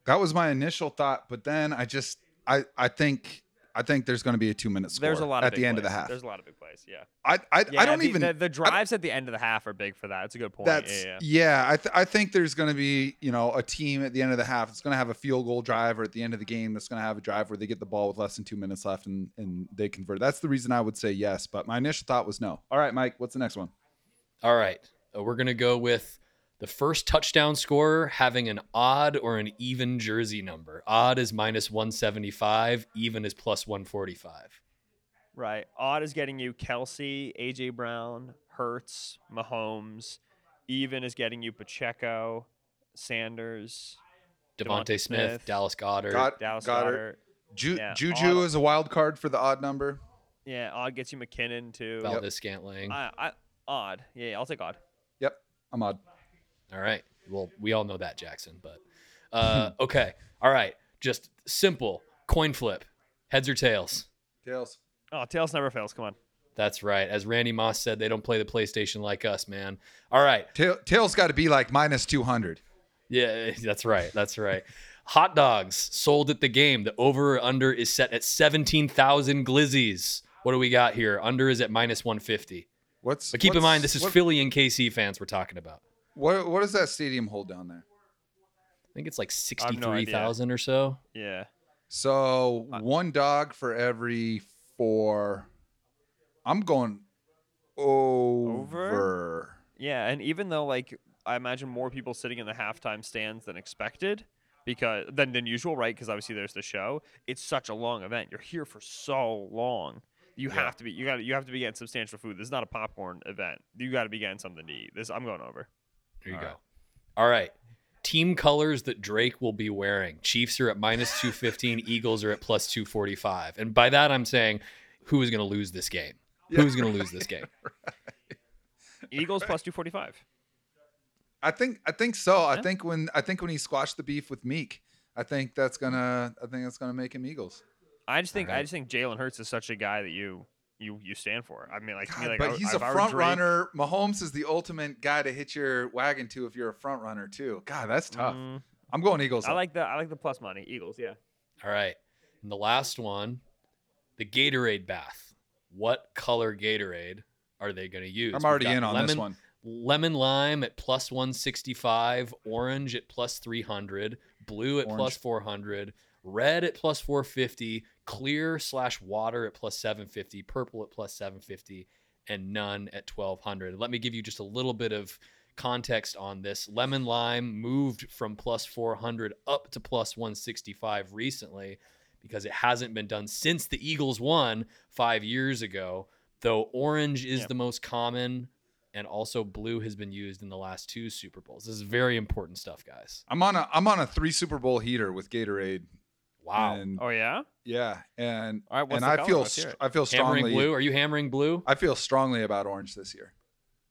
That was my initial thought, but then I just I I think I think there's going to be a two minute score There's a lot of at the end plays. of the half. There's a lot of big plays. Yeah. I I, yeah I don't the, even the, the drives at the end of the half are big for that. It's a good point. that's yeah, yeah, yeah. I th- I think there's going to be you know a team at the end of the half that's going to have a field goal drive or at the end of the game that's going to have a drive where they get the ball with less than two minutes left and and they convert. That's the reason I would say yes, but my initial thought was no. All right, Mike, what's the next one? All right. Uh, we're going to go with the first touchdown scorer having an odd or an even jersey number. Odd is minus 175, even is plus 145. Right. Odd is getting you Kelce, AJ Brown, Hurts, Mahomes. Even is getting you Pacheco, Sanders, DeVonta DeVonta Smith, Smith. Dallas Goedert. God- Dallas Goedert. Goedert. Ju- Yeah, Juju odd- is a wild card for the odd number. Yeah, Odd gets you McKinnon too. Valdes-Scantling. I, I, odd. Yeah, I'll take Odd. Yep, I'm odd. All right. Well, we all know that, Jackson. But uh, [laughs] okay. All right. Just simple coin flip. Heads or tails. Tails. Oh, Tails never fails. Come on. That's right. As Randy Moss said, they don't play the PlayStation like us, man. All right. Tail, tails got to be like minus 200. Yeah, [laughs] that's right. That's right. Hot dogs sold at the game. The over or under is set at 17,000 glizzies. What do we got here? Under is at minus 150. What's But keep in mind, this is what, Philly and KC fans we're talking about. What what does that stadium hold down there? I think it's like have no idea. 63,000 or so. Yeah. So one dog for every four. I'm going over. Yeah, and even though like I imagine more people sitting in the halftime stands than expected, because than than usual, right? Because obviously there's the show. It's such a long event. You're here for so long. You Yeah. have to be. You got. You have to be getting substantial food. This is not a popcorn event. You got to be getting something to eat. This I'm going over. There you All go. right. All right. Team colors that Drake will be wearing. Chiefs are at minus 215, [laughs] Eagles are at plus 245. And by that, I'm saying who is going to lose this game? Yeah, Who's going to lose this game? [laughs] Eagles plus two forty five. I think I think so. I think when I think when he squashed the beef with Meek, I think that's gonna I think that's gonna make him Eagles. I just think I just think Jalen Hurts is such a guy that you you you stand for. I mean, like, to me, like, but I- he's if a I were front Drake- runner. Mahomes is the ultimate guy to hit your wagon to if you're a front runner too. God, that's tough. Mm, I'm going Eagles. I though. like the I like the plus money. Eagles, yeah. All right. And the last one, the Gatorade bath. What color Gatorade are they going to use? I'm already in on this lemon- one. Lemon lime at plus 165, orange at plus 300, blue at Orange. plus 400, red at plus 450, clear slash water at plus 750, purple at plus 750, and none at 1200. Let me give you just a little bit of context on this. Lemon lime moved from plus 400 up to plus 165 recently because it hasn't been done since the Eagles won five years ago. Though orange is Yeah. the most common, and also blue has been used in the last two Super Bowls. This is very important stuff, guys. I'm on a I'm on a three Super Bowl heater with Gatorade. Wow. And Oh yeah. yeah, and All right, and I color? feel Let's str- I feel hammering strongly. blue? Are you hammering blue? I feel strongly about orange this year.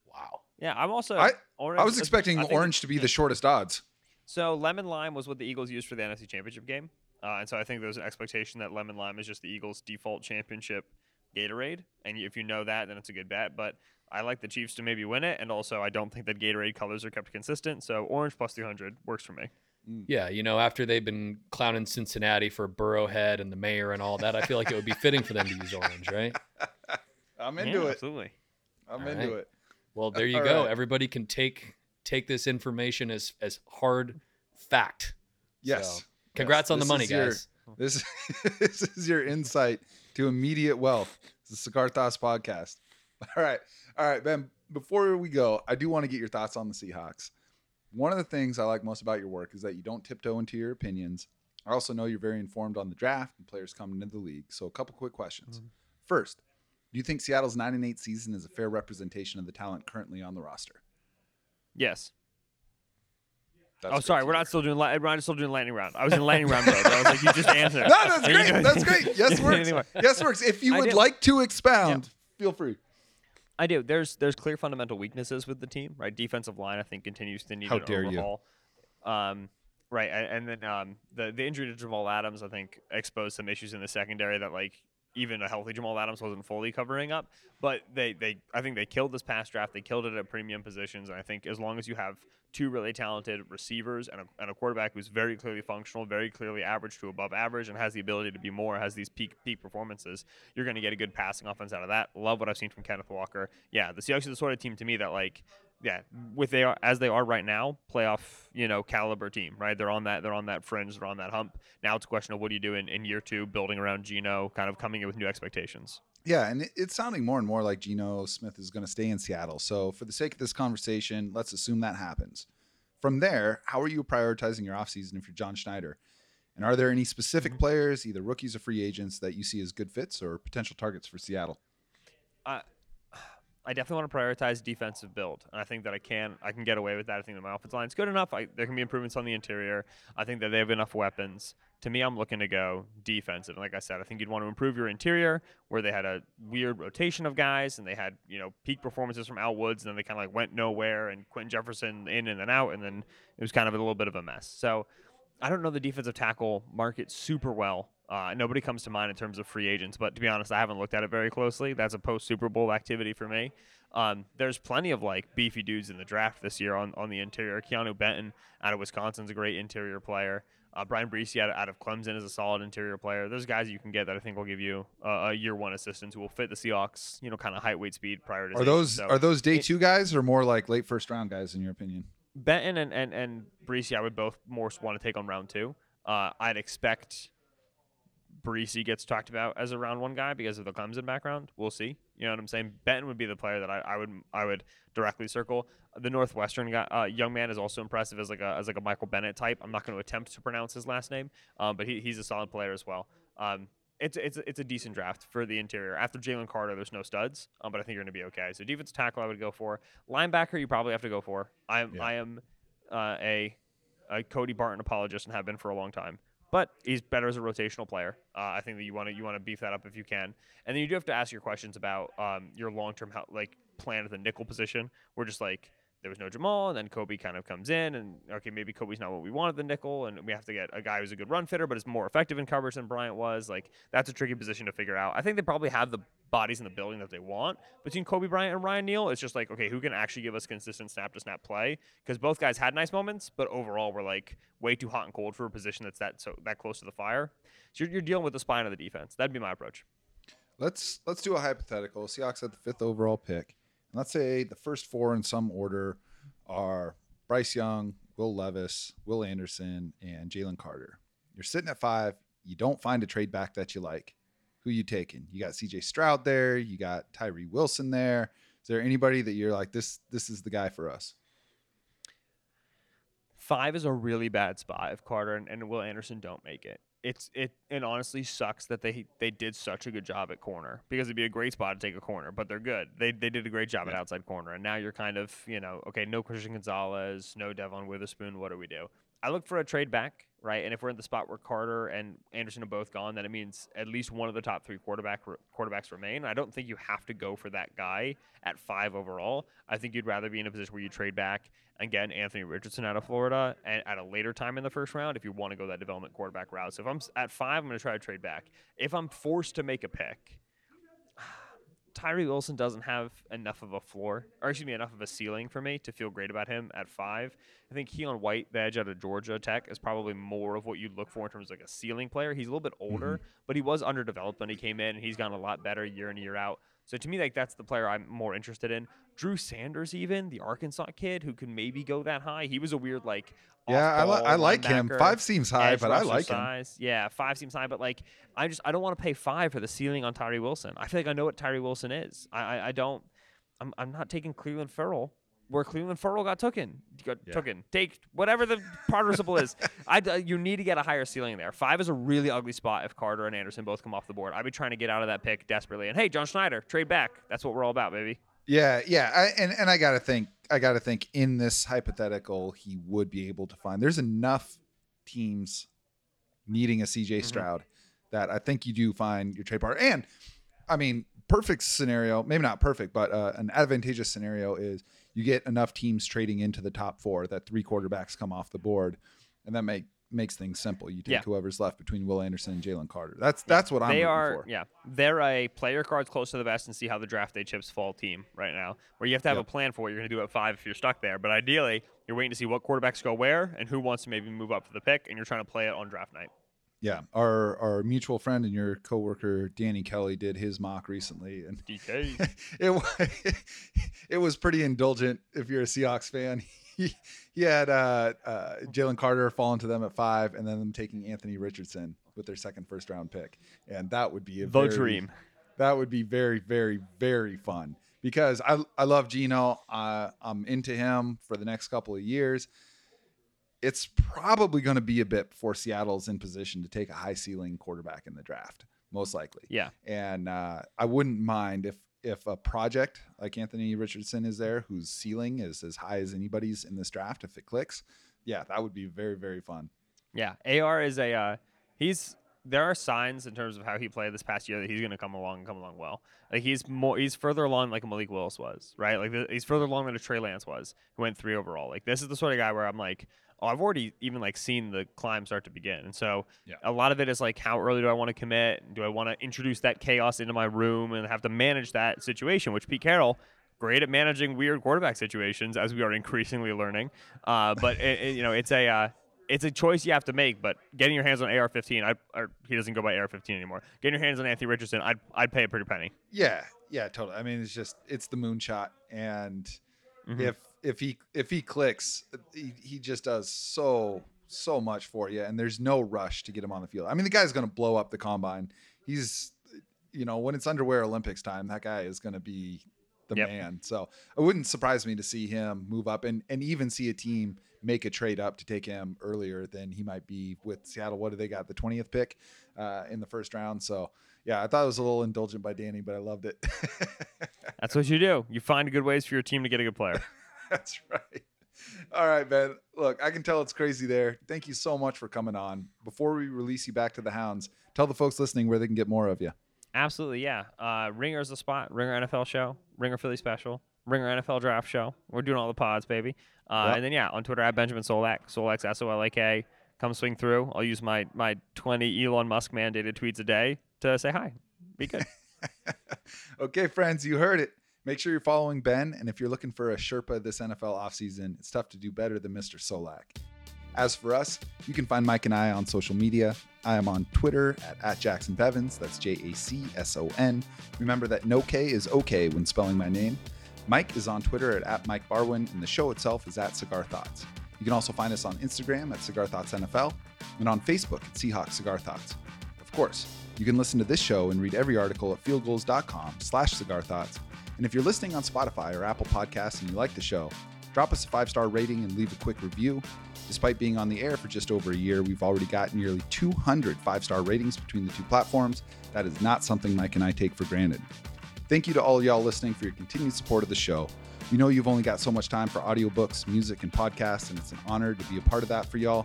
Wow. Yeah, I'm also. I- orange, I was expecting I orange to be the shortest odds. So lemon lime was what the Eagles used for the NFC Championship game, uh, and so I think there was an expectation that lemon lime is just the Eagles' default championship Gatorade, and if you know that, then it's a good bet. But I like the Chiefs to maybe win it, and also I don't think that Gatorade colors are kept consistent. So orange plus 300 works for me. Mm. Yeah, you know, after they've been clowning Cincinnati for Burrowhead and the mayor and all that, I feel like it would be fitting for them to use orange, right? [laughs] I'm Yeah, into it. Absolutely. I'm All into right. it. Well, there [laughs] you All go. right. Everybody can take take this information as as hard fact. Yes. So, congrats on the money, is your- guys. This [laughs] this is your insight to immediate wealth. It's the Cigar Thoughts podcast. All right, all right, Ben. Before we go, I do want to get your thoughts on the Seahawks. One of the things I like most about your work is that you don't tiptoe into your opinions. I also know you're very informed on the draft and players coming into the league. So, a couple quick questions. Mm-hmm. First, do you think Seattle's nine and eight season is a fair representation of the talent currently on the roster? Yes. That's oh, sorry, we're not still doing. Li- not still doing lightning round. I was in lightning round mode. I was like, you just answered. [laughs] No, that's [laughs] great. That's great. Yes, [laughs] works. Yes, works. If you would like to expound, feel free. I do. There's there's clear fundamental weaknesses with the team, right? Defensive line, I think, continues to need How an dare you. overhaul. Um, right, a- and then um, the the injury to Jamal Adams, I think, exposed some issues in the secondary that like even a healthy Jamal Adams wasn't fully covering up. But they they I think they killed this past draft. They killed it at premium positions, and I think as long as you have two really talented receivers and a, and a quarterback who's very clearly functional, very clearly average to above average, and has the ability to be more, has these peak peak performances, you're going to get a good passing offense out of that. Love what I've seen from Kenneth Walker. Yeah, the Seahawks are the sort of team to me that like. Yeah, with they are as they are right now, playoff you know caliber team, right? They're on that they're on that fringe, they're on that hump. Now it's a question of what do you do in, in year two, building around Geno, kind of coming in with new expectations. Yeah, and it's sounding more and more like Geno Smith is going to stay in Seattle. So, for the sake of this conversation, let's assume that happens. From there, how are you prioritizing your offseason if you're John Schneider? And are there any specific Mhm. players, either rookies or free agents, that you see as good fits or potential targets for Seattle? I definitely want to prioritize defensive build, and I think that I can I can get away with that. I think that my offensive line is good enough. I, there can be improvements on the interior. I think that they have enough weapons. To me, I'm looking to go defensive. And like I said, I think you'd want to improve your interior, where they had a weird rotation of guys, and they had you know peak performances from Al Woods, and then they kind of like went nowhere, and Quinton Jefferson in and then out, and then it was kind of a little bit of a mess. So I don't know the defensive tackle market super well. Uh, nobody comes to mind in terms of free agents, but to be honest, I haven't looked at it very closely. That's a post Super Bowl activity for me. Um, there's plenty of like beefy dudes in the draft this year on, on the interior. Keeanu Benton out of Wisconsin's a great interior player. Uh, Bryan Bresee out, out of Clemson is a solid interior player. There's guys you can get that I think will give you uh, a year one assistance who will fit the Seahawks, you know, kind of height, weight, speed prioritization. Are those So are those day it- two guys or more like late first round guys in your opinion? Benton and, and, and Bresee, I would both more want to take on round two. Uh, I'd expect Bresee gets talked about as a round one guy because of the Clemson background. We'll see. You know what I'm saying? Benton would be the player that I, I would I would directly circle. The Northwestern guy, uh, young man, is also impressive as like a as like a Michael Bennett type. I'm not going to attempt to pronounce his last name, um, but he, he's a solid player as well. Um, it's it's it's a decent draft for the interior. After Jalen Carter, there's no studs, um, but I think you're going to be okay. So defense tackle, I would go for. Linebacker, you probably have to go for. I'm Yeah. I am uh, a, a Cody Barton apologist and have been for a long time. But he's better as a rotational player. Uh, I think that you want to you want to beef that up if you can, and then you do have to ask your questions about um, your long term like plan at the nickel position. We're just like there was no Jamal, and then Coby kind of comes in, and okay, maybe Coby's not what we wanted the nickel, and we have to get a guy who's a good run fitter, but is more effective in coverage than Bryant was. Like that's a tricky position to figure out. I think they probably have the bodies in the building that they want between Coby Bryant and Ryan Neal. It's just like okay, who can actually give us consistent snap to snap play? Because both guys had nice moments, but overall we're like way too hot and cold for a position that's that so that close to the fire. So you're, you're dealing with the spine of the defense. That'd be my approach. Let's let's do a hypothetical. Seahawks at the fifth overall pick. And let's say the first four in some order are Bryce Young, Will Levis, Will Anderson, and Jalen Carter. You're sitting at five. You don't find a trade back that you like. Who you taking? You got CJ Stroud there. You got Tyree Wilson there. Is there anybody that you're like this? This is the guy for us. Five is a really bad spot if Carter and, and Will Anderson don't make it. It's it it honestly sucks that they they did such a good job at corner because it'd be a great spot to take a corner, but they're good. They they did a great job at outside corner, and now you're kind of you know okay, no Christian Gonzalez, no Devon Witherspoon. What do we do? I look for a trade back, right? And if we're in the spot where Carter and Anderson are both gone, then it means at least one of the top three quarterback quarterbacks remain. I don't think you have to go for that guy at five overall. I think you'd rather be in a position where you trade back and get Anthony Richardson out of Florida and at a later time in the first round if you want to go that development quarterback route. So if I'm at five, I'm going to try to trade back. If I'm forced to make a pick, Tyree Wilson doesn't have enough of a floor, or excuse me, enough of a ceiling for me to feel great about him at five. I think Keion White, the edge out of Georgia Tech, is probably more of what you'd look for in terms of like a ceiling player. He's a little bit older, mm-hmm. but he was underdeveloped when he came in, and he's gotten a lot better year in year out. So to me, like that's the player I'm more interested in. Drew Sanders, even the Arkansas kid who can maybe go that high. He was a weird like. Yeah, I, li- I like him. Five seems high, but I like him. Yeah, five seems high, but like I just I don't want to pay five for the ceiling on Tyree Wilson. I feel like I know what Tyree Wilson is. I I, I don't. I'm I'm not taking Clelin Ferrell where Clelin Ferrell got taken. Got Yeah. taken. Take whatever the participle is. I d- you need to get a higher ceiling there. Five is a really ugly spot if Carter and Anderson both come off the board. I'd be trying to get out of that pick desperately. And hey, John Schneider, trade back. That's what we're all about, baby. Yeah, yeah, I, and and I gotta think, I gotta think in this hypothetical, he would be able to find. There's enough teams needing a CJ Mhm. Stroud that I think you do find your trade partner. And I mean, perfect scenario, maybe not perfect, but uh, an advantageous scenario is you get enough teams trading into the top four that three quarterbacks come off the board, and that make makes things simple. You take Yeah. whoever's left between Will Anderson and Jalen Carter. That's that's what I'm. they are for. yeah they're a player cards close to the best and see how the draft day chips fall team right now where you have to have Yep. a plan for what you're going to do at five if you're stuck there but ideally you're waiting to see what quarterbacks go where and who wants to maybe move up for the pick and you're trying to play it on draft night Yeah, our our mutual friend and your coworker Danny Kelly did his mock recently, and dk [laughs] it [laughs] it was pretty indulgent. If you're a Seahawks fan, [laughs] he he had uh, uh, Jalen Carter falling to them at five, and then them taking Anthony Richardson with their second first round pick, and that would be a the very, dream That would be very very very fun because I I love Geno. Uh, I'm into him for the next couple of years. It's probably going to be a bit before Seattle's in position to take a high ceiling quarterback in the draft, most likely. Yeah. And uh, I wouldn't mind if if a project like Anthony Richardson is there, whose ceiling is as high as anybody's in this draft, if it clicks, yeah, that would be very very fun. Yeah, AR is a uh, he's there are signs in terms of how he played this past year that he's going to come along and come along well. Like he's more he's further along like Malik Willis was, right? Like the, he's further along than a Trey Lance was, who went three overall. Like this is the sort of guy where I'm like, I've already even like seen the climb start to begin, and so Yeah. a lot of it is like how early do I want to commit? Do I want to introduce that chaos into my room and have to manage that situation? Which Pete Carroll. Great at managing weird quarterback situations, as we are increasingly learning. Uh, but it, it- you know, it's a uh, it's a choice you have to make. But getting your hands on AR-15, I or he doesn't go by AR-15 anymore. Getting your hands on Anthony Richardson, I'd I'd pay a pretty penny. Yeah, yeah, totally. I mean, it's just it's the moonshot, and Mhm. if if he if he clicks, he, he just does so so much for you, and there's no rush to get him on the field. I mean, the guy's going to blow up the combine. He's, you know, when it's underwear Olympics time, that guy is going to be the Yep. man. So it wouldn't surprise me to see him move up and and even see a team make a trade up to take him earlier than he might be with Seattle. What do they got? The twentieth pick uh, in the first round. So yeah, I thought it was a little indulgent by Danny, but I loved it. [laughs] That's what you do. You find good ways for your team to get a good player. That's right. All right, Ben. Look, I can tell it's crazy there. Thank you so much for coming on. Before we release you back to the hounds, tell the folks listening where they can get more of you. Absolutely, yeah. Uh, Ringer is the spot. Ringer NFL show. Ringer Philly special. Ringer NFL draft show. We're doing all the pods, baby. Uh, Yep. And then yeah, on Twitter at Benjamin Solak. Solak S O L A K. Come swing through. I'll use my my 20 Elon Musk mandated tweets a day to say hi. Be good. [laughs] okay, friends, you heard it. Make sure you're following Ben, and if you're looking for a Sherpa this NFL offseason, it's tough to do better than Mr. Solak. As for us, you can find Mike and I on social media. I am on Twitter at, at Jacson Bevens. That's J A C S O N. Remember that no K is okay when spelling my name. Mike is on Twitter at, at Mike Barwin, and the show itself is at Cigar Thoughts. You can also find us on Instagram at Cigar Thoughts NFL and on Facebook at Seahawks Cigar Thoughts. Of course, you can listen to this show and read every article at fieldgulls.com slash cigar thoughts. And if you're listening on Spotify or Apple Podcasts and you like the show, drop us a five-star rating and leave a quick review. Despite being on the air for just over a year, we've already got nearly 200 five-star ratings between the two platforms. That is not something Mike and I take for granted. Thank you to all y'all listening for your continued support of the show. We know you've only got so much time for audiobooks, music, and podcasts, and it's an honor to be a part of that for y'all.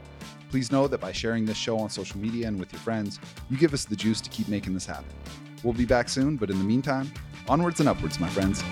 Please know that by sharing this show on social media and with your friends, you give us the juice to keep making this happen. We'll be back soon, but in the meantime, onwards and upwards, my friends.